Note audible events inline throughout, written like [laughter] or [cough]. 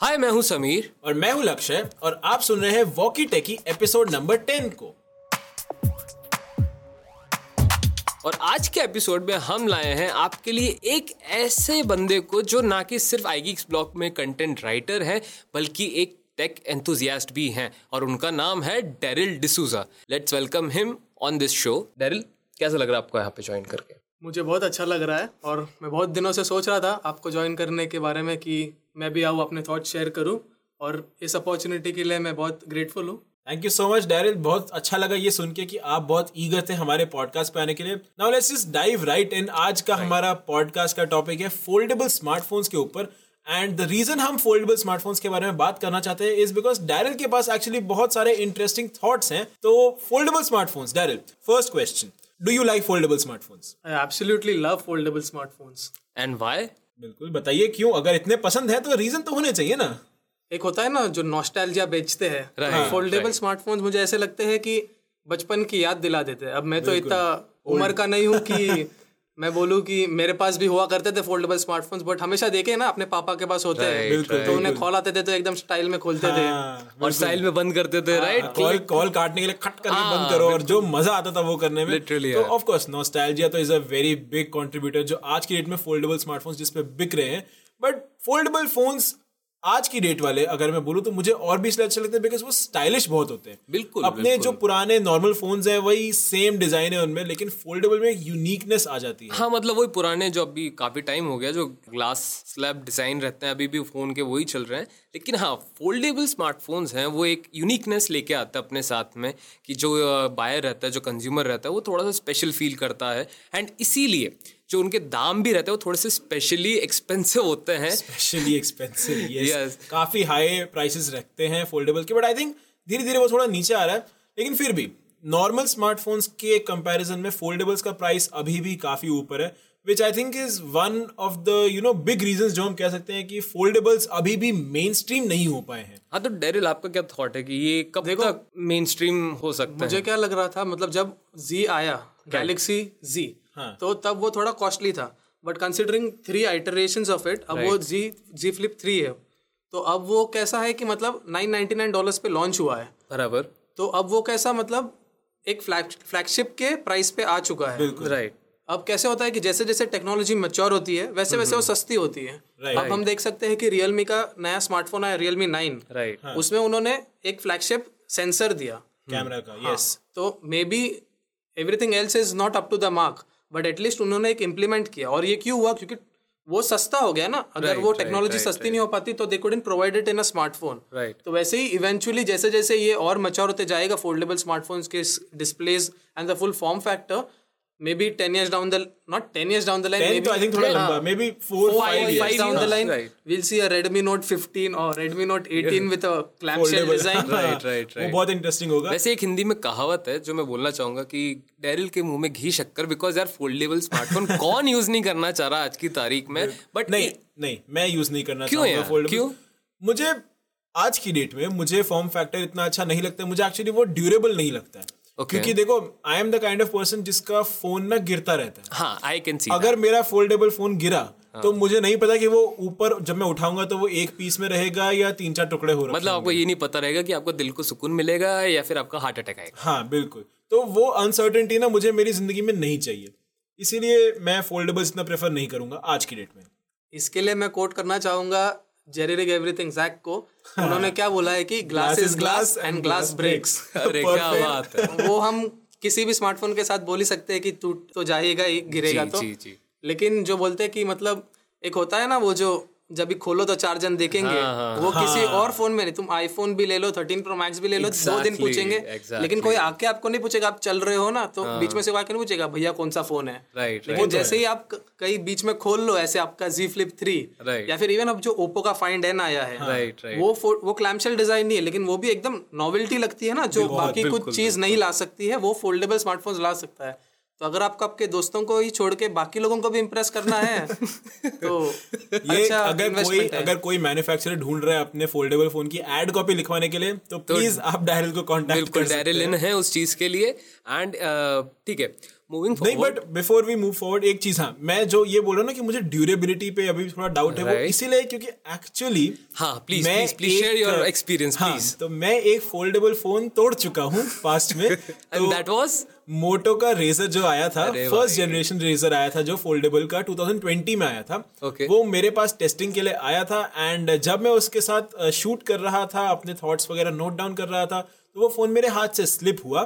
हाय मैं हूँ समीर। और मैं हूँ लक्ष्य और आप सुन रहे हैं walkie talkie episode number ten को। और आज के एपिसोड में हम लाए हैं आपके लिए एक ऐसे बंदे को जो ना कि सिर्फ़ आईगीक्स ब्लॉग में कंटेंट राइटर है बल्कि एक टेक एंथुजियास्ट भी हैं और उनका नाम है Daryl D'Souza. Let's welcome him on this show Daryl कैसा लग रहा है आपको यहाँ पे ज्वाइन करके? मुझे बहुत अच्छा लग रहा है और मैं बहुत दिनों से सोच रहा था आपको ज्वाइन करने के बारे में कि मैं भी आऊँ अपने थॉट शेयर करूँ और इस अपॉर्चुनिटी के लिए मैं बहुत ग्रेटफुल हूँ। Thank you so much Daryl बहुत अच्छा लगा ये सुन के कि आप बहुत ईगर थे हमारे पॉडकास्ट पे आने के लिए। Now let's just dive right in आज का right. हमारा पॉडकास्ट का टॉपिक है फोल्डेबल स्मार्टफोन्स के ऊपर। एंड द रीजन हम फोल्डेबल स्मार्टफोन्स के बारे में बात करना चाहते हैं इज़ बिकॉज़ डैरिल के पास एक्चुअली बहुत सारे इंटरेस्टिंग थॉट्स हैं। तो foldable smartphones Daryl first question do you like foldable smartphones I absolutely love foldable smartphones and why बिल्कुल बताइए क्यों? अगर इतने पसंद है तो रीजन तो होने चाहिए ना। एक होता है ना जो नॉस्टैल्जिया बेचते Right, हैं फोल्डेबल right. स्मार्टफोन्स मुझे ऐसे लगते हैं कि बचपन की याद दिला देते हैं। अब मैं तो इतना उम्र का नहीं हूँ कि [laughs] मैं बोलूँ कि मेरे पास भी हुआ करते थे फोल्डेबल स्मार्टफोन्स बट हमेशा देखे ना अपने पापा के पास होते हैं। Right, तो उन्हें खोल आते थे तो एकदम स्टाइल में खोलते थे। हाँ, और स्टाइल में बंद करते थे राइट कॉल कॉल काटने के लिए खट करके हाँ, बंद करो और जो मज़ा आता था वो करने में। लिटरली तो ऑफ़ कोर्स नॉस्टैल्जिया तो is a very big contributor जो आज की डेट में फोल्डेबल स्मार्टफोन्स जिस पे बिक रहे हैं। बट फोल्डेबल फोन्स आज की डेट वाले अगर मैं बोलूँ तो मुझे और भी इसलिए अच्छे लगते हैं बिकॉज़ वो स्टाइलिश बहुत होते हैं। बिल्कुल, अपने बिल्कुल। जो पुराने नॉर्मल फोन्स हैं वही सेम डिज़ाइन है उनमें लेकिन फोल्डेबल में यूनिकनेस आ जाती है। हाँ मतलब वही पुराने जो अभी काफ़ी टाइम हो गया जो ग्लास स्लैब डिज़ाइन रहते हैं अभी भी फ़ोन के वही चल रहे हैं। लेकिन हाँ फोल्डेबल स्मार्टफोन्स हैं वो एक यूनिकनेस लेके आता है अपने साथ में कि जो बायर रहता है जो कंज्यूमर रहता है वो थोड़ा सा स्पेशल फील करता है। एंड इसीलिए जो उनके दाम भी रहते हैं वो थोड़े से स्पेशली एक्सपेंसिव होते हैं। स्पेशली एक्सपेंसिव यस काफ़ी हाई प्राइसेस रखते हैं फोल्डेबल के बट आई थिंक धीरे धीरे वो थोड़ा नीचे आ रहा है। लेकिन फिर भी नॉर्मल स्मार्टफोन्स के कंपैरिजन में फोल्डेबल्स का प्राइस अभी भी काफ़ी ऊपर है which I think is one of the you know big reason जो हम कह सकते हैं कि फोल्डेबल्स अभी भी मेन स्ट्रीम नहीं हो पाए हैं। हाँ तो डेरिल आपका क्या थॉट है कि ये कब तक मेन स्ट्रीम हो सकता है? मुझे क्या लग रहा था मतलब जब जी आया गैलेक्सी जी हाँ। तो तब वो थोड़ा कॉस्टली था। But considering three iteration of it अब वो जी जी फ्लिप थ्री है। तो अब वो कैसा है कि मतलब नाइन नाइनटी नाइन डॉलर्स पे लॉन्च हुआ है। बराबर। तो अब वो कैसा मतलब एक फ्लैगशिप के प्राइस पे आ चुका है। राइट अब कैसे होता है कि जैसे जैसे टेक्नोलॉजी मैच्योर होती है वैसे वैसे वो सस्ती होती है। Right. अब हम देख सकते हैं कि रियलमी का नया स्मार्टफ़ोन आया रियलमी नाइन राइट उसमें उन्होंने एक फ्लैगशिप सेंसर दिया। कैमरा का यस तो maybe everything else is not up to the mark but at least उन्होंने एक इम्प्लीमेंट किया और ये क्यों हुआ? क्योंकि वो सस्ता हो गया ना। अगर Right, वो right, टेक्नोलॉजी right, सस्ती नहीं हो पाती तो they could in provided in a smartphone right तो वैसे ही इवेंचुअली जैसे जैसे ये और मचा होते जाएगा फोल्डेबल स्मार्टफोन्स के displays and the full form factor maybe ten years down the not ten years down the line I think थोड़ा लंबा maybe four Five, five down the line, Right. we'll see a Redmi Note 15 or Redmi Note 18 with a clamshell design. [laughs] Right, right, वो बहुत interesting होगा। वैसे एक हिंदी में कहावत है जो मैं बोलना चाहूँगा कि डेरिल के मुँह में घी शक्कर बिकॉज़ यार फोल्डेबल स्मार्टफ़ोन [laughs] कौन यूज़ नहीं करना चाह रहा आज की तारीख में? बट नहीं नहीं मैं यूज़ नहीं करना क्यों चाहूँगा foldable। क्यों? मुझे आज की डेट में मुझे फॉर्म फैक्टर इतना अच्छा नहीं लगता मुझे एक्चुअली वो ड्यूरेबल नहीं लगता है। Okay. क्योंकि देखो I am the kind of person जिसका फ़ोन ना गिरता रहता है। हाँ आई कैन सी अगर मेरा फोल्डेबल फ़ोन गिरा हाँ। तो मुझे नहीं पता कि वो ऊपर जब मैं उठाऊँगा तो वो एक पीस में रहेगा या तीन चार टुकड़े हो रहे मतलब आपको ये नहीं पता रहेगा कि आपको दिल को सुकून मिलेगा या फिर आपका हार्ट अटैक आएगा। हाँ बिल्कुल। तो वो अनसर्टेनिटी ना मुझे मेरी ज़िंदगी में नहीं चाहिए। इसीलिए मैं फोल्डेबल इतना प्रेफर नहीं करूँगा आज की डेट में। इसके लिए मैं कोट करना चाहूँगा जेरेरिक एवरीथिंग जैक को उन्होंने क्या बोला है कि glass is glass and glass breaks अरे क्या बात है। वो हम किसी भी स्मार्टफ़ोन के साथ बोल ही सकते हैं कि टूट तो जाएगा ही गिरेगा जी, तो। जी, जी। लेकिन जो बोलते हैं कि मतलब एक होता है ना वो जो जब भी खोलो तो चार जन देखेंगे। हाँ, हाँ, वो हाँ, किसी और फ़ोन में नहीं तुम आईफोन भी ले लो थर्टीन प्रो मैक्स भी ले लो exactly, दो दिन पूछेंगे। exactly. लेकिन कोई आके आपको नहीं पूछेगा आप चल रहे हो ना तो हाँ, बीच में से आके नहीं पूछेगा भैया कौन सा फ़ोन है? राइट लेकिन जैसे right. ही आप कहीं बीच में खोल लो ऐसे आपका जी फ्लिप थ्री या फिर इवन अब जो ओप्पो का फाइंड एन आया है Right, right. वो वो क्लैमशेल डिज़ाइन नहीं है लेकिन वो भी एकदम नॉवेल्टी लगती है ना जो बाकी कुछ चीज़ नहीं ला सकती है वो फोल्डेबल स्मार्टफ़ोन ला सकता है। तो अगर आपको आपके दोस्तों को ही छोड़ के बाकी लोगों को भी इम्प्रेस करना है [laughs] तो ये अच्छा अगर कोई है। अगर कोई मैन्युफैक्चरर ढूंढ रहा है अपने फोल्डेबल फ़ोन की एड कॉपी लिखवाने के लिए तो तो प्लीज़ आप डायरल को कॉन्टेक्ट कर सकते हैं है उस चीज़ के लिए एंड ठीक है मूविंग नहीं but before we move forward एक चीज़ हाँ मैं जो ये बोल रहा हूँ ना कि मुझे ड्यूरेबिलिटी पे अभी थोड़ा डाउट है वो इसीलिए क्योंकि एक्चुअली हाँ, please, please, please share your experience, please. तो मैं एक फोल्डेबल फ़ोन तोड़ चुका हूँ पास्ट में एंड दैट वाज मोटो का रेजर जो आया था फ़र्स्ट जनरेशन रेजर आया था जो फोल्डेबल का 2020 में आया था Okay. वो मेरे पास टेस्टिंग के लिए आया था एंड जब मैं उसके साथ शूट कर रहा था अपने थॉट्स वगैरह नोट डाउन कर रहा था तो वो फ़ोन मेरे हाथ से स्लिप हुआ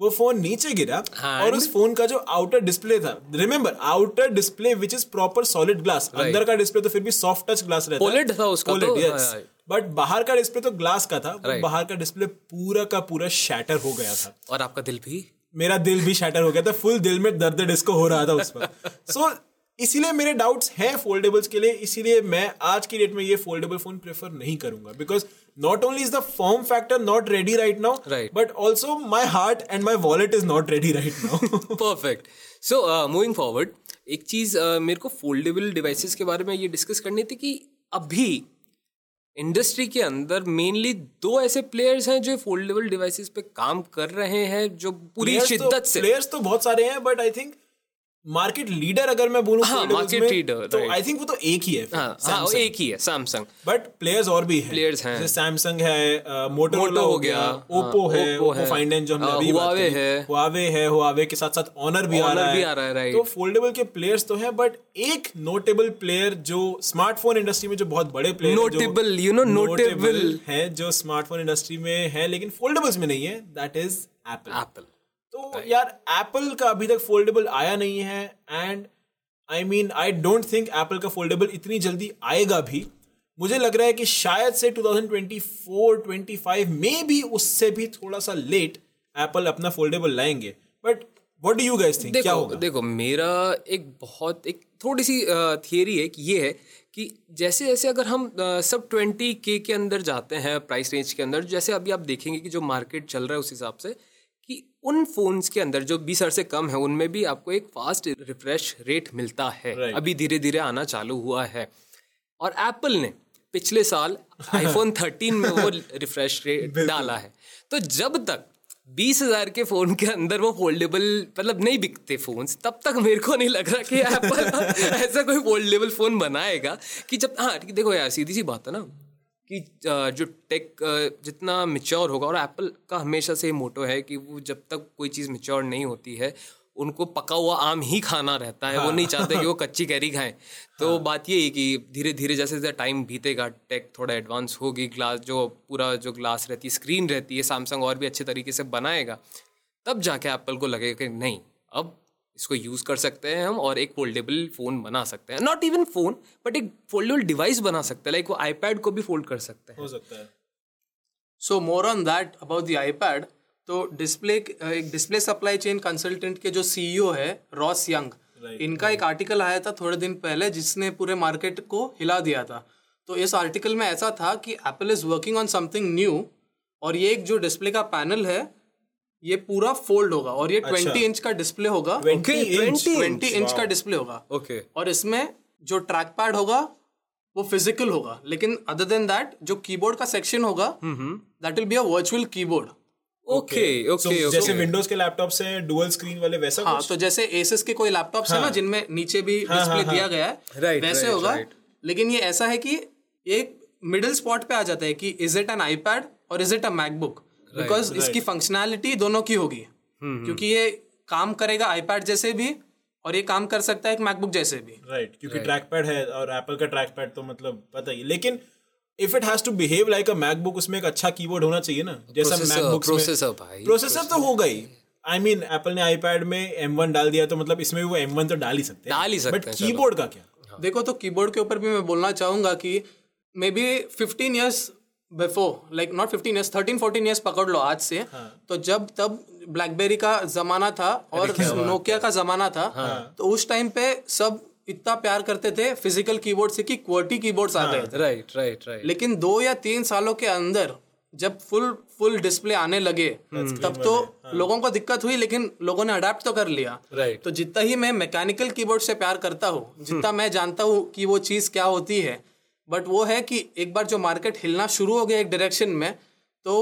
वो फ़ोन नीचे गिरा And? और उस फ़ोन का जो आउटर डिस्प्ले था remember outer display which is proper solid glass अंदर का डिस्प्ले तो फिर भी सॉफ्ट टच ग्लास रहता OLED था उसका OLED, तो, हाँ, हाँ। बट बाहर का डिस्प्ले तो ग्लास का था वो बाहर का डिस्प्ले पूरा का पूरा शैटर हो गया था। और आपका दिल भी? मेरा दिल भी शैटर हो गया था फुल दिल में दर्द डिस्को हो रहा था उस पर सो [laughs] इसीलिए मेरे डाउट्स हैं फोल्डेबल्स के लिए इसीलिए मैं आज की डेट में ये फोल्डेबल फ़ोन प्रेफर नहीं करूँगा। Because not only is the form factor not ready right now Right. But also my heart and my wallet is not ready right now perfect so moving forward एक चीज़ uh, मेरे को foldable devices के बारे में ये discuss करनी थी कि अभी इंडस्ट्री के अंदर मेनली दो ऐसे प्लेयर्स हैं जो फोल्डेबल डिवाइसेस पे काम कर रहे हैं जो पूरी शिद्दत तो, से। प्लेयर्स तो बहुत सारे हैं but I think market leader अगर मैं बोलूँ हाँ, foldables market में, तो आई थिंक वो तो एक ही है हाँ हाँ एक ही है सैमसंग बट प्लेयर्स और भी हैं। Players हैं। जैसे सैमसंग है मोटोरोला हो गया ओप्पो हाँ, है ओप्पो है, फाइंड जो हमने हाँ, अभी बात Huawei है। हुआवे है हुआवे के साथ साथ ऑनर भी रहा है। आ रहा है, तो फोल्डेबल के प्लेयर्स तो हैं बट एक नोटेबल प्लेयर जो स्मार्टफ़ोन इंडस्ट्री में जो बहुत बड़े player notable you know notable है जो स्मार्टफ़ोन इंडस्ट्री में है लेकिन फोल्डेबल्स में नहीं है दैट इज़ एप्पल एप्पल तो यार एप्पल का अभी तक फोल्डेबल आया नहीं है and I mean I don't think Apple का फोल्डेबल इतनी जल्दी आएगा भी। मुझे लग रहा है कि शायद से 2024 25 में भी उससे भी थोड़ा सा लेट एप्पल अपना फोल्डेबल लाएँगे। But what do you guys think क्या होगा? देखो मेरा एक बहुत एक थोड़ी सी थियरी है कि ये है कि जैसे जैसे अगर हम सब ट्वेंटी के के अंदर जाते हैं प्राइस रेंज के अंदर जैसे अभी आप देखेंगे कि जो मार्केट चल रहा है उस हिसाब से उन फोन्स के अंदर जो बीस हज़ार से कम है उनमें भी आपको एक फास्ट रिफ्रेश रेट मिलता है। Right. अभी धीरे धीरे आना चालू हुआ है। और एप्पल ने पिछले साल [laughs] आईफोन 13 में वो रिफ्रेश रेट डाला है। तो जब तक बीस हज़ार के फ़ोन के अंदर वो फोल्डेबल मतलब नहीं बिकते फोन्स तब तक मेरे को नहीं लग रहा कि एप्पल [laughs] ऐसा कोई फोल्डेबल फ़ोन बनाएगा कि जब हाँ देखो यार सीधी सी बात है ना कि जो टेक जितना मिच्योर होगा और एप्पल का हमेशा से मोटो है कि वो जब तक कोई चीज़ मिच्योर नहीं होती है उनको पका हुआ आम ही खाना रहता है हाँ। वो नहीं चाहते कि वो [laughs] कच्ची कैरी खाएँ तो हाँ। बात ये है कि धीरे धीरे जैसे जैसे टाइम बीतेगा टेक थोड़ा एडवांस होगी ग्लास जो पूरा जो ग्लास रहती है स्क्रीन रहती है सैमसंग और भी अच्छे तरीके से बनाएगा तब जाके एप्पल को लगेगा कि नहीं अब इसको यूज़ कर सकते हैं हम और एक फोल्डेबल फ़ोन बना सकते हैं। नॉट इवन फ़ोन बट एक फोल्डेबल डिवाइस बना सकते हैं। लाइक वो आईपैड को भी फोल्ड कर सकते हैं। हो सकता है। So more on that about the iPad तो डिस्प्ले एक डिस्प्ले सप्लाई चेन कंसल्टेंट के जो सीईओ है रॉस यंग right, इनका right. एक आर्टिकल आया था थोड़े दिन पहले जिसने पूरे मार्केट को हिला दिया था। तो इस आर्टिकल में ऐसा था कि Apple is working on something new और ये एक जो डिस्प्ले का पैनल है ये पूरा फोल्ड होगा और ये ट्वेंटी इंच का डिस्प्ले होगा। 20 ट्वेंटी इंच का डिस्प्ले होगा। ओके और इसमें जो ट्रैक पैड होगा वो फ़िज़िकल होगा। लेकिन अदर देन दैट जो कीबोर्ड का सेक्शन होगा that will be a virtual keyboard okay okay जैसे विंडोज़ के लैपटॉप से डुअल स्क्रीन वाले वैसा हाँ कुछ? तो जैसे एसएस के कोई लैपटॉप्स है ना जिनमें नीचे भी डिस्प्ले हाँ, दिया गया है Right, वैसे right, होगा। right. लेकिन ये ऐसा है कि एक मिडिल स्पॉट पे आ जाता है कि इज़ इट एन आईपैड और is it a MacBook because इसकी फंक्शनैलिटी दोनों की होगी। क्योंकि ये काम करेगा आईपैड जैसे भी और ये काम कर सकता है एक मैकबुक जैसे भी। राइट right, क्योंकि ट्रैक पैड है और एप्पल का ट्रैक पैड तो मतलब पता ही लेकिन if it has to behave like a MacBook उसमें एक अच्छा कीबोर्ड होना चाहिए ना जैसा मैकबुक processor भाई, प्रोसेसर तो होगा ही। आई मीन एप्पल ने आईपैड में M1 डाल दिया तो मतलब इसमें भी वो M1 तो डाल ही सकते हैं। डाल ही सकते बट। कीबोर्ड का क्या? देखो तो कीबोर्ड के ऊपर भी मैं बोलना चाहूँगा कि maybe fifteen years before like not fifteen years thirteen fourteen years पकड़ लो आज से हाँ. तो जब तब ब्लैकबेरी का जमाना था और नोकिया का जमाना था हाँ. तो उस टाइम पे सब इतना प्यार करते थे फ़िज़िकल कीबोर्ड से कि क्वर्टी कीबोर्ड्स आ गए थे राइट राइट राइट लेकिन दो या तीन सालों के अंदर जब फुल फुल डिस्प्ले आने लगे तब तो हाँ. लोगों को दिक्कत हुई लेकिन लोगों ने अडेप्ट तो कर लिया Right. तो जितना ही मैं मैकेनिकल कीबोर्ड से प्यार करता हूँ जितना मैं जानता हूँ कि वो चीज़ क्या होती है बट वो है कि एक बार जो मार्केट हिलना शुरू हो गया एक डायरेक्शन में तो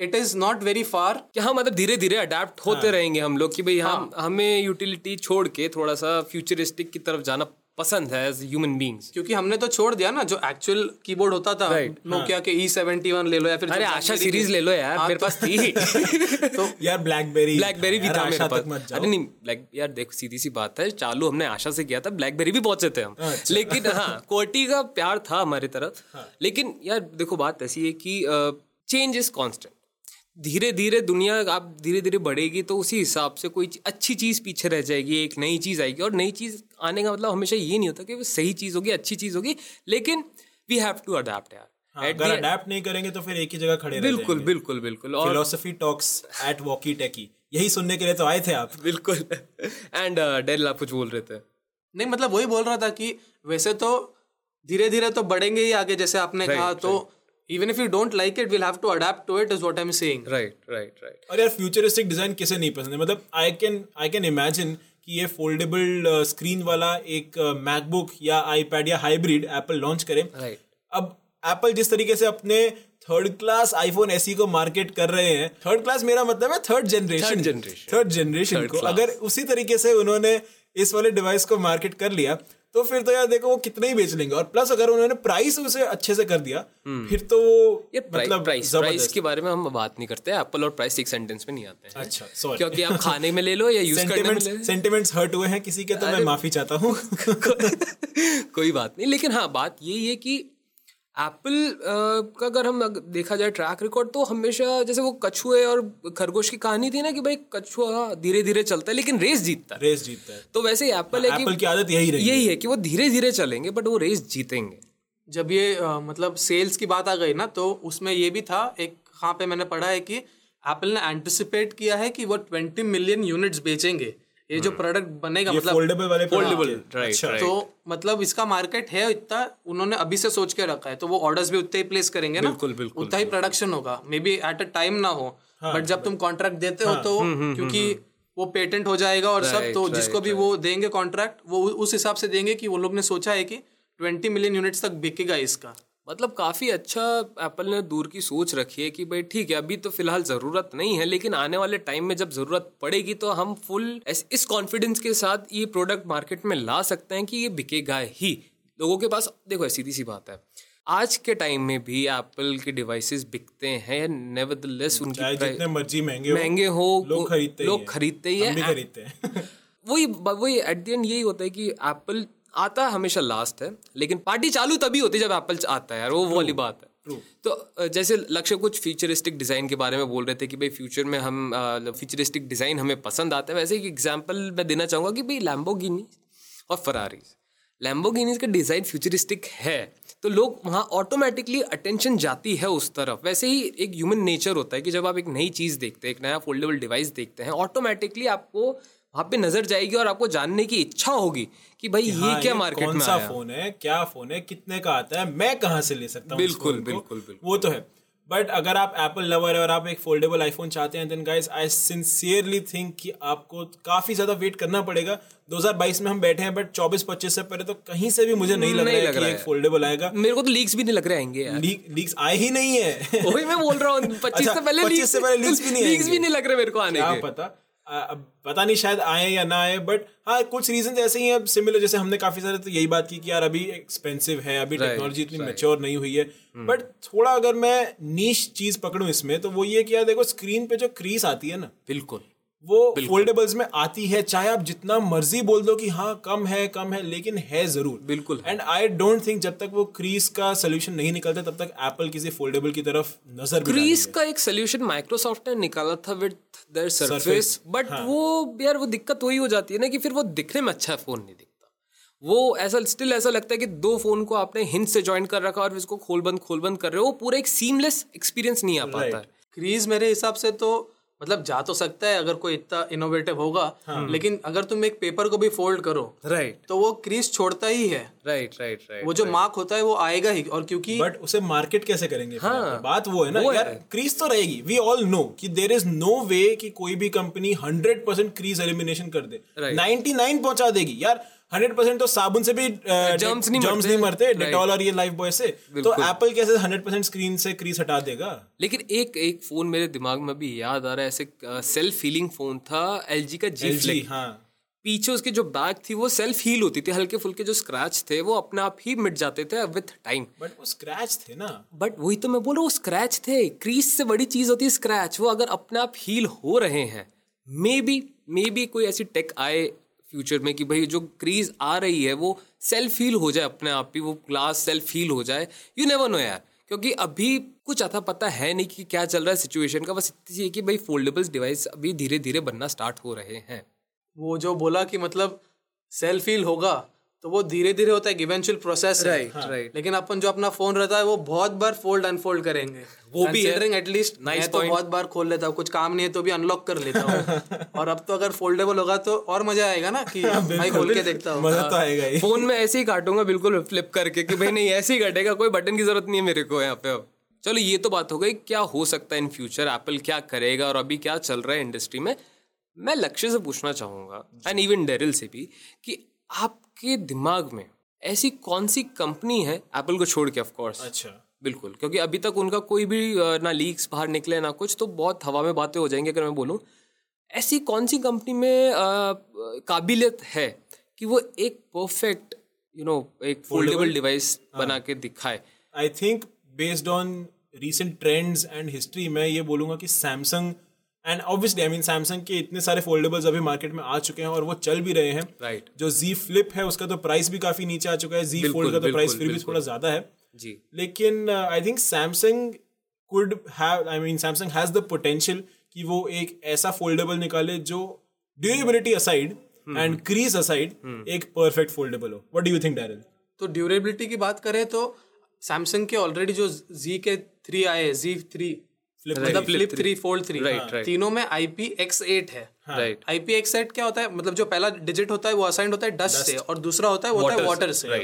it is not very far कि हाँ मतलब धीरे धीरे अडेप्ट होते हाँ। रहेंगे हम लोग कि भाई हाँ. हम हमें यूटिलिटी छोड़ के थोड़ा सा फ्यूचरिस्टिक की तरफ़ जाना पसंद है एज ह्यूमन बींग्स क्योंकि हमने तो छोड़ दिया ना जो एक्चुअल कीबोर्ड होता था Right. नोकिया हाँ. के ई सेवेंटी वन ले लो या फिर अरे आशा सीरीज़ ले लो यार हाँ, मेरे तो- पास थी [laughs] तो यार ब्लैकबेरी ब्लैकबेरी भी था मेरे पास अरे नहीं ब्लैक यार देखो सीधी सी बात है चालू हमने आशा से किया था ब्लैकबेरी भी पहुँचे थे हम अच्छा। लेकिन हाँ क्वालिटी का प्यार था हमारी तरफ़ हाँ। लेकिन यार देखो बात ऐसी है कि चेंज इज़ कांस्टेंट धीरे धीरे दुनिया आप धीरे धीरे बढ़ेगी तो उसी हिसाब से कोई अच्छी चीज़ पीछे रह जाएगी एक नई चीज़ आएगी। और नई चीज़ आने का मतलब हमेशा ये नहीं होता कि वो सही चीज़ होगी अच्छी चीज़ होगी लेकिन वी हैव टू अडेप्ट यार। हाँ, अगर अडेप्ट नहीं करेंगे तो फिर एक ही जगह खड़े बिल्कुल बिल्कुल बिल्कुल और philosophy talks at walkie techie यही सुनने के लिए तो आए थे आप। बिल्कुल। [laughs] एंड डेल आप कुछ बोल रहे थे? नहीं मतलब वही बोल रहा था कि वैसे तो धीरे धीरे तो बढ़ेंगे ही आगे जैसे आपने कहा तो even if you don't like it will have to adapt to it is what I am saying right right right और यार फ्यूचरिस्टिक डिज़ाइन किसे नहीं पसंद है? मतलब I can I can imagine कि ये फोल्डेबल स्क्रीन वाला एक मैकबुक या आईपैड या हाइब्रिड एप्पल लॉन्च करे। राइट अब एप्पल जिस तरीके से अपने थर्ड क्लास आईफोन एसी को मार्केट कर रहे हैं थर्ड क्लास मेरा मतलब है third generation Third generation. Third generation Third को। class. अगर उसी तरीके से उन्होंने इस वाले डिवाइस को मार्केट कर लिया तो फिर तो यार देखो वो कितने ही बेच लेंगे। और प्लस अगर उन्होंने प्राइस उसे अच्छे से कर दिया फिर तो वो ये मतलब प्राइस प्राइस के बारे में हम बात नहीं करते एप्पल और प्राइस एक सेंटेंस में नहीं आते हैं। अच्छा सॉरी क्योंकि आप खाने में ले लो या यूज़ करने में सेंटिमेंट्स हर्ट हुए हैं किसी के तो मैं माफ़ी चाहता हूँ। [laughs] कोई बात नहीं लेकिन हाँ बात यही है कि एप्पल का अगर हम देखा जाए ट्रैक रिकॉर्ड तो हमेशा जैसे वो कछुए और खरगोश की कहानी थी ना कि भाई कछुआ धीरे धीरे चलता है लेकिन रेस जीतता है। रेस जीतता है। तो वैसे ही एप्पल है कि की आदत यही रही यही है। कि वो धीरे धीरे चलेंगे बट वो रेस जीतेंगे। जब ये अ, मतलब सेल्स की बात आ गई ना तो उसमें ये भी था एक कहाँ पे मैंने पढ़ा है कि एप्पल ने एंटिसिपेट किया है कि वो 20 मिलियन यूनिट्स बेचेंगे। ये जो प्रोडक्ट बनेगा मतलब फोल्डेबल वाले right, अच्छा। right. तो मतलब इसका मार्केट है इतना उन्होंने अभी से सोच के रखा है तो वो ऑर्डर्स भी उतने ही प्लेस करेंगे ना? बिल्कुल, बिल्कुल, उतना ही प्रोडक्शन होगा। May be at a time ना हो बट जब तुम कॉन्ट्रैक्ट देते हो तो क्योंकि वो पेटेंट हो जाएगा और सब तो जिसको भी वो देंगे कॉन्ट्रैक्ट वो उस हिसाब से देंगे कि वो लोग ने सोचा है कि ट्वेंटी मिलियन यूनिट्स तक बिकेगा इसका। मतलब काफ़ी अच्छा एप्पल ने दूर की सोच रखी है कि भाई ठीक है अभी तो फ़िलहाल ज़रूरत नहीं है लेकिन आने वाले टाइम में जब ज़रूरत पड़ेगी तो हम फुल इस कॉन्फिडेंस के साथ ये प्रोडक्ट मार्केट में ला सकते हैं कि ये बिकेगा ही। लोगों के पास देखो सीधी सी बात है आज के टाइम में भी एप्पल के डिवाइसेस बिकते हैं नेवरदलेस उनकी जितने मर्ज़ी महँगे हो महँगे हो लोग खरीदते ही लोग। खरीदते ही हैं। [laughs] वही वही एट द एंड यही होता है कि एप्पल आता है हमेशा लास्ट है लेकिन पार्टी चालू तभी होती है जब एप्पल आता है यार वो वाली बात है। तो जैसे लक्ष्य कुछ फ्यूचरिस्टिक डिज़ाइन के बारे में बोल रहे थे कि भाई फ्यूचर में हम फ्यूचरिस्टिक डिज़ाइन हमें पसंद आता है वैसे एक एग्ज़ाम्पल मैं देना चाहूँगा कि भाई लैम्बोगिनी और फरारीज लैम्बोगिनीज का डिज़ाइन फ्यूचरिस्टिक है तो लोग वहाँ ऑटोमेटिकली अटेंशन जाती है उस तरफ़। वैसे ही एक ह्यूमन नेचर होता है कि जब आप एक नई चीज़ देखते हैं एक नया फोल्डेबल डिवाइस देखते हैं ऑटोमेटिकली आपको वहाँ पे नज़र जाएगी और आपको जानने की इच्छा होगी कि भाई हाँ, ये क्या ये मार्केट कौन में सा आया। फ़ोन है क्या फ़ोन है कितने का आता है मैं कहाँ से ले सकता हूँ बिल्कुल, बिल्कुल, बिल्कुल। वो तो है। बट अगर आप एप्पल लवर है और आप एक फोल्डेबल आईफोन चाहते हैं then guys I sincerely think कि आपको काफ़ी ज़्यादा वेट करना पड़ेगा। 2022 में हम बैठे हैं बट 24-25 से पहले तो कहीं से भी मुझे नहीं लग नहीं रहा है लग कि रहा एक है। फोल्डेबल आएगा। मेरे को तो लीक्स भी नहीं लग रहे आएँगे यार। लीक लीक्स आए ही नहीं है। [laughs] वही मैं बोल रहा हूँ पच्चीस अच्छा, से पहले 25 से पहले leaks भी नहीं लीक्स भी नहीं लग रहे मेरे को आने क्या पता? अब पता नहीं शायद आए या ना आए बट हाँ कुछ रीजन ऐसे ही हैं अब सिमिलर जैसे हमने काफ़ी सारे तो यही बात की कि यार अभी एक्सपेंसिव है अभी टेक्नोलॉजी इतनी मेच्योर नहीं हुई है। बट थोड़ा अगर मैं नीच चीज़ पकड़ू इसमें तो वो ये कि यार देखो स्क्रीन पे जो क्रीस आती है ना बिल्कुल। वो फोल्डेबल्स में आती है चाहे आप जितना मर्ज़ी बोल दो कि हाँ कम है कम है लेकिन है ज़रूर। बिल्कुल। एंड आई डोंट थिंक जब तक वो क्रीज का सोल्यूशन नहीं निकलता तब तक एप्पल किसी फोल्डेबल की तरफ़ नज़र क्रीज का एक सोल्यूशन माइक्रोसॉफ्ट ने निकाला था विद देयर सरफेस बट। वो यार वो दिक्कत वही हो जाती है ना कि फिर वो दिखने में अच्छा फ़ोन नहीं दिखता। वो ऐसा स्टिल ऐसा लगता है कि दो फ़ोन को आपने हिंट से ज्वाइन कर रखा और इसको खोल बंद खोल बंद कर रहे हो वो पूरा एक सीमलेस एक्सपीरियंस नहीं आ पाता है। क्रीज मेरे हिसाब से तो मतलब जा तो सकता है अगर कोई इतना इनोवेटिव होगा हाँ. लेकिन अगर तुम एक पेपर को भी फोल्ड करो राइट तो वो क्रीज छोड़ता ही है। राइट राइट राइट वो जो मार्क होता है वो आएगा ही और क्योंकि बट उसे मार्केट कैसे करेंगे हाँ, बात वो है ना वो यार क्रीज तो रहेगी। वी ऑल नो कि देर इज़ नो वे कि कोई भी company hundred percent crease elimination कर दे। नाइनटी नाइन पहुँचा देगी। यार हंड्रेड परसेंट तो साबुन से भी Germs नहीं जर्म्स नहीं मरते। डेटॉल और ये लाइफ बॉय से। तो एप्पल कैसे हंड्रेड परसेंट स्क्रीन से क्रीज हटा देगा? लेकिन एक एक फ़ोन मेरे दिमाग में भी याद आ रहा है ऐसे सेल्फ हीलिंग फ़ोन था एलजी का जी फ्लिक हाँ। पीछे उसकी जो बैग थी वो सेल्फ हील होती थी हल्के फुल्के जो स्क्रैच थे वो अपने आप ही मिट जाते थे विथ टाइम बट वो स्क्रैच थे ना। बट वही तो मैं बोल रहा हूँ स्क्रैच थे। क्रीज से बड़ी चीज़ होती है स्क्रैच वो अगर अपने आप हील हो रहे हैं मे बी मे बी कोई ऐसी टेक आए फ्यूचर में कि भाई जो क्रीज आ रही है, वो सेल्फ फील हो जाए अपने आप ही, वो क्लास सेल्फ फील हो जाए। यू नेवर नो यार। क्योंकि अभी कुछ अथा पता है नहीं कि क्या चल रहा है सिचुएशन का, बस इतनी है कि भाई फोल्डेबल्स डिवाइस अभी धीरे धीरे बनना स्टार्ट हो रहे हैं। वो जो बोला कि मतलब सेल्फ फील होगा तो वो धीरे धीरे होता है इवेंचुअल प्रोसेस है। राइट राइट लेकिन अपन जो अपना फ़ोन रहता है वो बहुत बार फोल्ड अनफोल्ड करेंगे। वो भी है। एटलीस्ट मैं Nice तो बहुत बार खोल लेता हूँ कुछ काम नहीं है तो भी अनलॉक कर लेता हूँ। [laughs] और अब तो अगर फोल्डेबल होगा तो और मज़ा आएगा ना कि [laughs] भाई खोल के देखता हूँ। मज़ा तो आएगा ही। फ़ोन में ऐसे ही काटूँगा बिल्कुल फ्लिप करके कि भाई नहीं ऐसे ही कटेगा कोई बटन की ज़रूरत नहीं है मेरे को यहाँ पे अब। चलो ये तो बात हो गई क्या हो सकता है इन फ्यूचर एप्पल क्या करेगा और अभी क्या चल रहा है इंडस्ट्री में? मैं लक्ष्य से पूछना चाहूँगा एंड इवन डेरिल से भी कि आपके दिमाग में ऐसी कौन सी कंपनी है एप्पल को छोड़ के ऑफकोर्स अच्छा। बिल्कुल क्योंकि अभी तक उनका कोई भी ना लीक्स बाहर निकले ना कुछ तो बहुत हवा में बातें हो जाएँगी अगर मैं बोलूँ। ऐसी कौन सी कंपनी में काबिलियत है कि वो एक परफेक्ट यू नो एक फोल्डेबल डिवाइस बना के दिखाए? I think based on recent trends and history मैं ये बोलूँगा कि Samsung and obviously I mean Samsung के इतने सारे फोल्डेबल्स अभी मार्केट में आ चुके हैं और वो चल भी रहे हैं। Right right. जो जी फ्लिप है उसका तो प्राइस भी काफ़ी नीचे आ चुका है। जी फोल्ड का तो प्राइस फिर भी थोड़ा ज़्यादा है। जी। लेकिन I think Samsung could have I mean Samsung has the potential कि वो एक ऐसा फोल्डेबल निकाले जो durability aside and crease aside एक परफेक्ट फोल्डेबल हो। What do you think Daryl तो ड्यूरेबिलिटी की बात करें तो सैमसंग के ऑलरेडी जो जी के थ्री आए जी थ्री मतलब flip three fold three Right, right. तीनों में आईपी एक्स एट है। राइट आईपी एक्स एट क्या होता है? मतलब जो पहला डिजिट होता है वो असाइंड होता है डस्ट से और दूसरा होता है वो होता है वाटर से,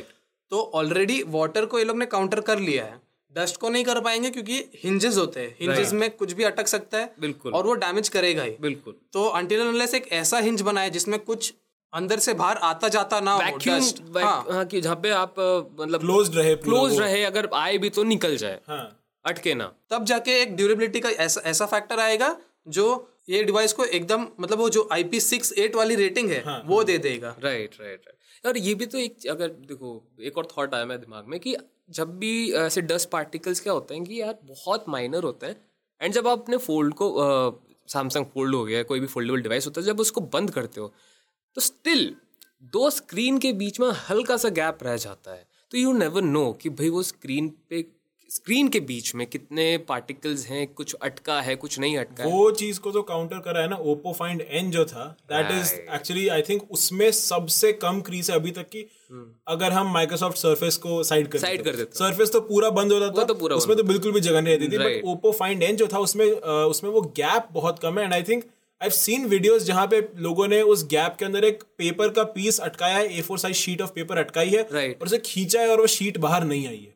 तो ऑलरेडी वाटर को ये लोग ने काउंटर कर लिया है। डस्ट को नहीं कर पाएँगे क्योंकि हिंजेस होते हैं। हिंजेस में कुछ भी अटक सकता है बिल्कुल। और वो डैमेज करेगा ही। बिल्कुल। तो अंटिल अनलेस एक ऐसा हिंज बनाए जिसमें कुछ अंदर से बाहर आता जाता ना हो वैक्यूम डस्ट हाँ। हाँ कि जहाँ पे आप मतलब क्लोज्ड रहे क्लोज रहे अगर आए भी तो निकल जाए। हाँ। अटके ना। तब जाके एक ड्यूरेबिलिटी का ऐसा ऐसा फैक्टर आएगा जो ये डिवाइस को एकदम मतलब वो जो आई पी सिक्स एट वाली रेटिंग है हाँ, वो हाँ, दे देगा। राइट राइट राइट और ये भी तो एक अगर देखो एक और थॉट आया मेरे दिमाग में कि जब भी ऐसे डस्ट पार्टिकल्स क्या होते हैं कि यार बहुत माइनर होते हैं एंड जब आप अपने फोल्ड को सैमसंग फोल्ड हो गया कोई भी फोल्डेबल डिवाइस होता है जब उसको बंद करते हो तो स्टिल दो स्क्रीन के बीच में हल्का सा गैप रह जाता है। तो यू नेवर नो कि भाई वो स्क्रीन पे स्क्रीन के बीच में कितने पार्टिकल्स हैं कुछ अटका है कुछ नहीं अटका वो चीज़ को तो काउंटर करा है ना ओप्पो फाइंड एन जो था that is actually I think उसमें सबसे कम क्रीज है अभी तक की अगर हम माइक्रोसॉफ्ट सरफेस को साइड कर Side कर देते। सरफेस तो पूरा बंद होता था तो पूरा उसमें तो बिल्कुल भी जगह नहीं रहती थी बट ओप्पो फाइंड एन जो था उसमें उसमें वो गैप बहुत कम है and I think I seen videos जहाँ पे लोगों ने उस गैप के अंदर एक पेपर का पीस अटकाया है A four size sheet of paper अटकाई है Right. और उसे खींचा है और वो शीट बाहर नहीं आई है।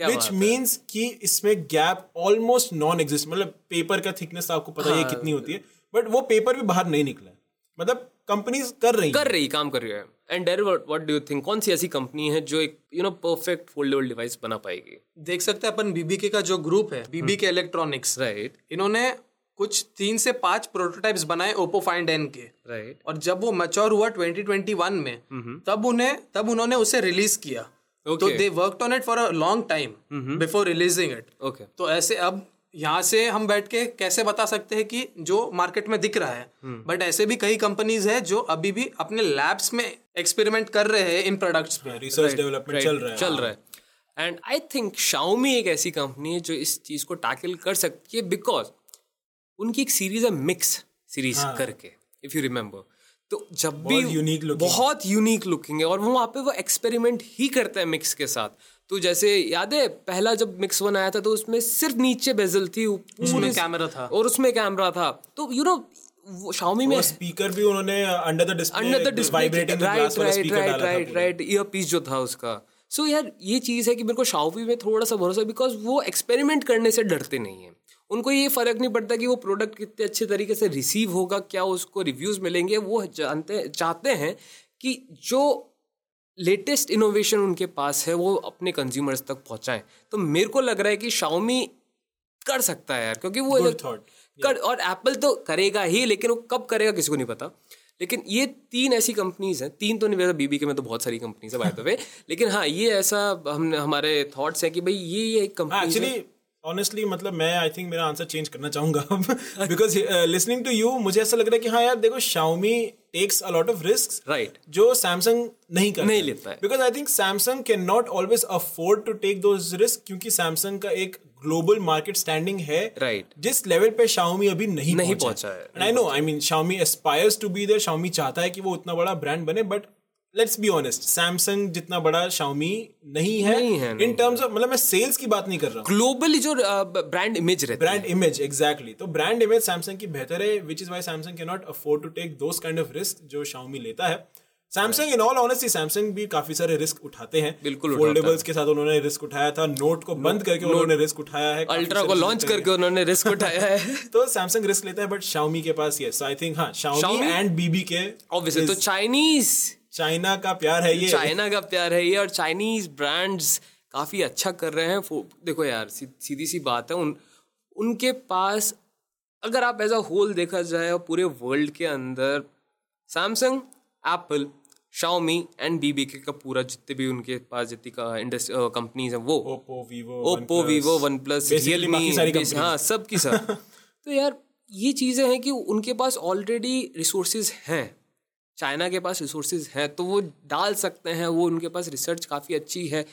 विच मीन्स कि इसमें गैप ऑलमोस्ट नॉन एग्जिस्ट मतलब पेपर का थिकनेस आपको पता ही है। कितनी होती है बट वो पेपर भी बाहर नहीं निकला है। मतलब कंपनीज़ कर रही कर रही काम कर रही है। And there what do you think कौन सी ऐसी कंपनी है जो एक you know perfect foldable device बना पाएगी? देख सकते हैं अपन बीबीके का जो ग्रुप है बीबीके इलेक्ट्रॉनिक्स राइट इन्होंने कुछ तीन से पाँच प्रोटोटाइप्स बनाए ओप्पो फाइंड एन के। राइट और जब वो मच्योर हुआ 2021 में तब उन्हें तब उन्होंने उसे रिलीज़ किया। तो they worked on it for a long time before releasing it okay तो ऐसे अब यहाँ से हम बैठ के कैसे बता सकते हैं कि जो मार्केट में दिख रहा है बट ऐसे भी कई कंपनीज़ है जो अभी भी अपने लैब्स में एक्सपेरिमेंट कर रहे हैं इन प्रोडक्ट्स पे। रिसर्च डेवलपमेंट चल रहा है चल रहा है। एंड आई थिंक शाओमी एक ऐसी कंपनी है जो इस चीज़ को टैकल कर सकती है बिकॉज़ उनकी एक सीरीज़ है मिक्स सीरीज़ करके इफ़ यू रिमेम्बर तो जब भी यूनिक। बहुत यूनिक लुकिंग है और वो वहाँ पे वो एक्सपेरिमेंट ही करता है मिक्स के साथ। तो जैसे याद है पहला जब मिक्स वन आया था तो उसमें सिर्फ़ नीचे बेजल थी उसमें कैमरा था। और उसमें कैमरा था। तो यू नो शाओमी में स्पीकर भी उन्होंने under the display under the display right right right right right ear piece जो था उसका। सो यार ये चीज़ है कि मेरे को शाओमी में थोड़ा सा भरोसा बिकॉज़ वो एक्सपेरिमेंट करने से डरते नहीं है। उनको ये फ़र्क नहीं पड़ता कि वो प्रोडक्ट कितने अच्छे तरीके से रिसीव होगा क्या उसको रिव्यूज़ मिलेंगे। वो जानते चाहते हैं कि जो लेटेस्ट इनोवेशन उनके पास है वो अपने कंज्यूमर्स तक पहुंचाएँ। तो मेरे को लग रहा है कि शाओमी कर सकता है यार क्योंकि वो thought. कर और एप्पल तो करेगा ही लेकिन वो कब करेगा किसी को नहीं पता। लेकिन ये तीन ऐसी कंपनीज़ हैं तीन तो नहीं वैसे बीबी के में तो बहुत सारी कंपनीज़ है बाय द वे लेकिन हाँ ये ऐसा हम हमारे थॉट्स है कि भाई ये ये एक हाँ कंपनी एक्चुअली ऑनेस्टली मतलब मैं आई थिंक मेरा आंसर चेंज करना चाहूँगा बिकॉज़ लिसनिंग टू यू मुझे ऐसा लग रहा है कि हाँ यार देखो Xiaomi takes a lot of risk right जो सैमसंग नहीं करता नहीं लेता है। Because I think Samsung can not always afford to take those risk क्योंकि सैमसंग का एक ग्लोबल मार्केट स्टैंडिंग है Right. जिस लेवल पे शाओमी अभी नहीं नहीं पहुँचा है। I know I mean Xiaomi aspires to be there Xiaomi चाहता है कि वो उतना बड़ा ब्रांड बने but let's be honest Samsung जितना बड़ा शाओमी नहीं है नहीं है, इन टर्म्स ऑफ़ मतलब मैं सेल्स की बात नहीं कर रहा हूँ। ग्लोबली जो ब्रांड इमेज रहती ब्रांड इमेज एग्जैक्टली तो ब्रांड इमेज सैमसंग की बेहतर है which is why Samsung can not afford to take those kind of risk जो शाओमी लेता है। Samsung in all honestly Samsung भी काफ़ी सारे रिस्क उठाते हैं। बिल्कुल फोल्डेबल्स के साथ उन्होंने रिस्क उठाया था नोट को बंद करके उन्होंने रिस्क उठाया है अल्ट्रा को लॉन्च करके उन्होंने रिस्क उठाया है। [laughs] तो सैमसंग रिस्क लेता है बट शाओमी के पास ये आई थिंक हाँ शाओमी एंड बीबी के ऑब्वियसली तो चाइनीज़ चाइना का प्यार है ये। चाइना का प्यार है ये और चाइनीज़ ब्रांड्स काफ़ी अच्छा कर रहे हैं। देखो यार सी, सीधी सी बात है उन उनके पास अगर आप एज अ होल देखा जाए और पूरे वर्ल्ड के अंदर Samsung Apple Xiaomi and BBK का पूरा जितने भी उनके पास जितनी का इंडस्ट्री कंपनीज़ हैं वो। Oppo Vivo Oppo Vivo One Plus Realme हाँ सब की सब। [laughs] तो यार ये चीज़ें हैं कि उनके पास ऑलरेडी रिसोर्सेज हैं। चाइना के पास रिसोर्सेज हैं तो वो डाल सकते हैं वो उनके पास रिसर्च काफ़ी अच्छी है।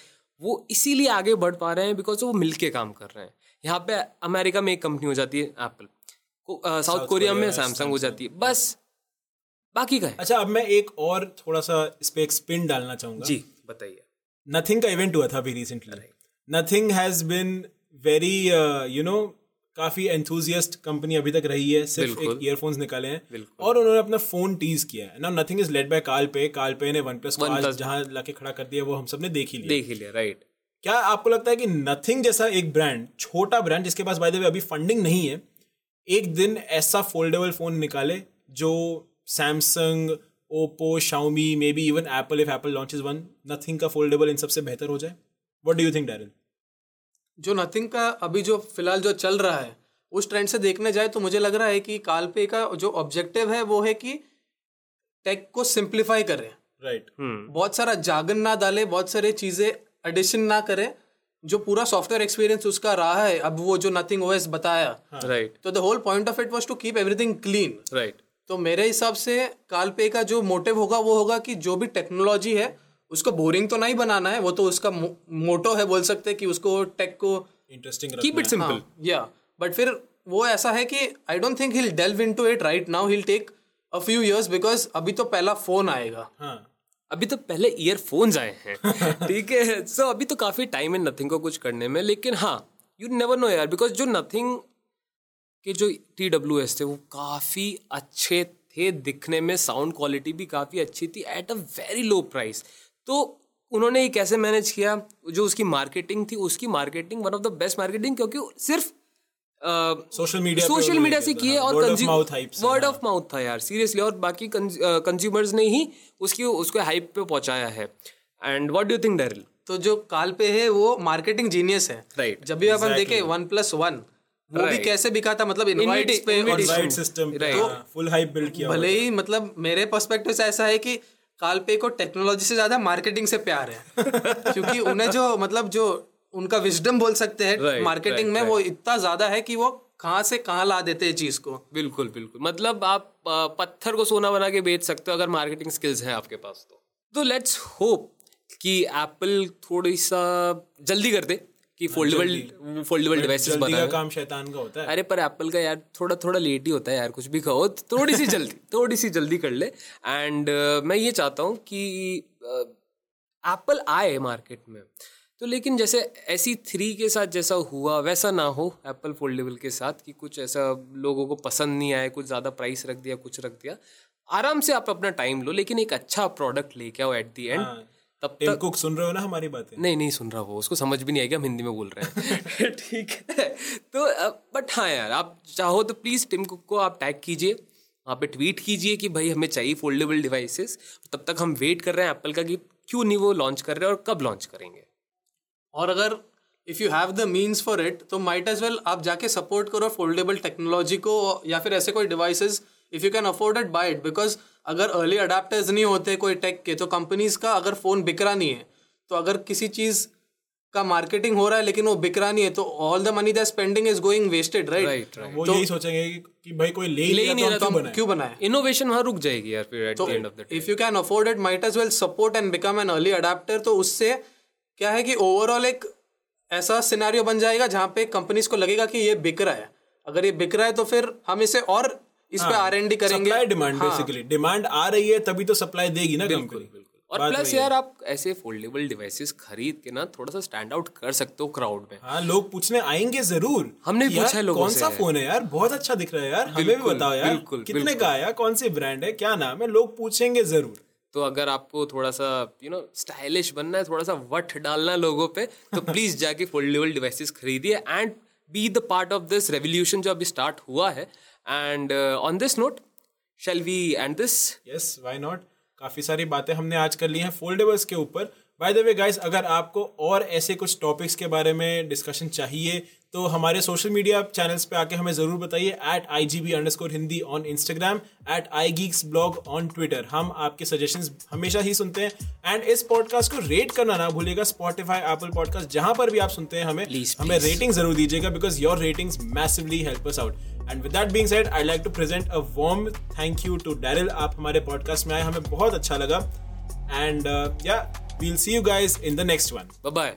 वो इसीलिए आगे बढ़ पा रहे हैं बिकॉज़ वो मिल के काम कर रहे हैं। यहाँ पे अमेरिका में एक कंपनी हो जाती है एप्पल साउथ कोरिया में सैमसंग हो जाती है। बस बाकी का है। अच्छा अब मैं एक और थोड़ा सा इस पे एक स्पिन डालना चाहूँगा। जी बताइए। नथिंग का इवेंट हुआ था अभी recently nothing has been very you know काफ़ी एंथुजियस्ट कंपनी अभी तक रही है सिर्फ़ एक ईयरफोन्स निकाले हैं। और उन्होंने अपना फ़ोन टीज किया है। ना नथिंग इज़ लेड बाय काल पे काल पे ने वन प्लस जहाँ लाके खड़ा कर दिया वो हम सबने देख ही लिया। देख ही लिया राइट क्या आपको लगता है कि नथिंग जैसा एक ब्रांड छोटा ब्रांड जिसके पास बाय द वे अभी फंडिंग नहीं है एक दिन ऐसा फोल्डेबल फ़ोन निकाले जो Samsung Oppo Xiaomi maybe even Apple if Apple launches one Nothing का फोल्डेबल इन सबसे बेहतर हो जाए? What do you think Daryl जो नथिंग का अभी जो फ़िलहाल जो चल रहा है उस ट्रेंड से देखने जाए तो मुझे लग रहा है कि कालपे का जो ऑब्जेक्टिव है वो है कि टेक को सिंप्लीफाई करें। Right right. hmm. बहुत सारा जागन ना डाले बहुत सारे चीज़ें एडिशन ना करे जो पूरा सॉफ्टवेयर एक्सपीरियंस उसका रहा है अब वो जो नथिंग ओएस बताया। राइट तो the whole point of it was to keep everything clean right तो मेरे हिसाब से कालपे का जो मोटिव होगा वो होगा कि जो भी टेक्नोलॉजी है उसको बोरिंग तो नहीं बनाना है वो तो उसका मो, मोटो है बोल सकते हैं कि उसको टेक को इंटरेस्टिंग कीप इट सिंपल या बट फिर वो ऐसा है कि I don't think he'll delve into it right now he'll take a few years because अभी तो पहला फ़ोन आएगा। हाँ। अभी तो पहले ईयरफोन्स आए हैं। [laughs] ठीक है? सो so, अभी तो काफ़ी टाइम है नथिंग को कुछ करने में लेकिन हाँ यू नेवर नो यार बिकॉज़ जो नथिंग के जो टी डब्ल्यू एस थे वो काफ़ी अच्छे थे दिखने में साउंड क्वालिटी भी काफ़ी अच्छी थी at a very low price तो उन्होंने ये कैसे मैनेज किया? जो उसकी मार्केटिंग थी उसकी marketing one of the best marketing क्योंकि सिर्फ़ सोशल मीडिया सोशल मीडिया से किए और word of mouth hype word of mouth था यार सीरियसली और बाकी कंज्यूमर्स ने ही उसकी उसको हाइप पे पहुँचाया है। And what do think Daryl तो जो काल पे है वो मार्केटिंग जीनियस है। Right. जब भी अपन देखे वन प्लस वन वो भी कैसे बिका था? मतलब इनवाइट्स पे और right system full hype build किया भले ही मतलब मेरे पर्सपेक्टिव से ऐसा है कि कालपे को टेक्नोलॉजी से ज़्यादा मार्केटिंग से प्यार है। क्योंकि उन्हें जो मतलब जो उनका विजडम बोल सकते हैं Right, मार्केटिंग right, में right. वो इतना ज़्यादा है कि वो कहाँ से कहाँ ला देते हैं चीज़ को। बिल्कुल बिल्कुल। मतलब आप पत्थर को सोना बना के बेच सकते हो अगर मार्केटिंग स्किल्स हैं आपके पास तो। तो लेट्स होप कि एप्पल थोड़ी सा जल्दी कर दे। कि फोल्डेबल फोल्डेबल डिवाइसेस का काम शैतान का होता है। अरे पर एप्पल का यार थोड़ा थोड़ा लेट ही होता है यार कुछ भी कहो थोड़ी सी जल्दी [laughs] थोड़ी सी जल्दी कर ले। एंड uh, मैं ये चाहता हूँ कि एप्पल uh, आए मार्केट में। तो लेकिन जैसे ऐसी थ्री के साथ जैसा हुआ वैसा ना हो एप्पल फोल्डेबल के साथ कि कुछ ऐसा लोगों को पसंद नहीं आए कुछ ज़्यादा प्राइस रख दिया कुछ रख दिया। आराम से आप अपना टाइम लो लेकिन एक अच्छा प्रोडक्ट लेके आओ एट दी एंड। तब टिम तक कुक सुन रहे हो ना हमारी बातें? नहीं नहीं सुन रहा वो उसको समझ भी नहीं आएगा हम हिंदी में बोल रहे हैं। [laughs] ठीक है। तो बट हाँ यार आप चाहो तो प्लीज़ टिम कुक को आप टैग कीजिए वहाँ पे ट्वीट कीजिए कि भाई हमें चाहिए फोल्डेबल डिवाइसेस तब तक हम वेट कर रहे हैं एप्पल का कि क्यों नहीं वो लॉन्च कर रहे हैं और कब लॉन्च करेंगे। और अगर if you have the means for it तो माइट एज वेल आप जाके सपोर्ट करो फोल्डेबल टेक्नोलॉजी को या फिर ऐसे कोई devices if you can afford it buy it because अगर अर्ली अडाप्टर्स नहीं होते कोई टेक के तो कंपनीज़ का अगर फ़ोन बिक रहा नहीं है तो अगर किसी चीज़ का मार्केटिंग हो रहा है लेकिन वो बिक रहा नहीं है तो all the money that spending is going wasted right वो यही सोचेंगे कि, भाई कोई ले ही ले ही नहीं तो रहा तो क्यों हम बनाए? क्यों बनाए? इनोवेशन वहाँ रुक जाएगी यार फिर एट तो the end of the day if you can afford it might as well support and become an early adopter तो उससे क्या है कि ओवरऑल एक ऐसा सिनेरियो बन जाएगा जहाँ पे कंपनीज़ को लगेगा कि ये बिक रहा है। अगर ये बिक रहा है तो फिर हम इसे और इस पे आर एन डी करेंगे। डिमांड बेसिकली डिमांड आ रही है तभी तो सप्लाई देगी ना बिल्कुल और प्लस यार आप ऐसे फोल्डेबल डिवाइसेस खरीद के ना थोड़ा सा स्टैंड आउट कर सकते हो क्राउड में। हाँ लोग पूछने आएँगे ज़रूर हमने भी पूछा है लोगों कौन से। सा फ़ोन है यार? बहुत अच्छा दिख रहा है यार। हमें भी बताओ यार बिल्कुल, कितने बिल्कुल. का है यार? कौन सी ब्रांड है? क्या नाम है? लोग पूछेंगे ज़रूर। तो अगर आपको थोड़ा सा यू नो स्टाइलिश बनना है थोड़ा सा वट डालना है लोगों पे तो [laughs] प्लीज़ जाके फोल्डेबल डिवाइसेस खरीदिए। And be the part of this revolution जो अभी स्टार्ट हुआ है and on this note shall we end this yes why not काफ़ी सारी बातें हमने आज कर ली हैं फोल्डेबल्स के ऊपर। बाय द वे गाइस अगर आपको और ऐसे कुछ टॉपिक्स के बारे में डिस्कशन चाहिए तो हमारे सोशल मीडिया चैनल्स पे आके हमें ज़रूर बताइए। At I G B underscore Hindi on Instagram at I geeks blog on Twitter हम आपके सजेशंस हमेशा ही सुनते हैं। एंड इस पॉडकास्ट को रेट करना ना भूलिएगा। स्पॉटिफाई एप्पल पॉडकास्ट जहाँ पर भी आप सुनते हैं हमें Please, हमें रेटिंग ज़रूर दीजिएगा because your ratings massively help us out and with that being said I like to present a warm thank you to Daryl आप हमारे पॉडकास्ट में आए, हमें बहुत अच्छा लगा। And yeah we'll see you guys in the next one bye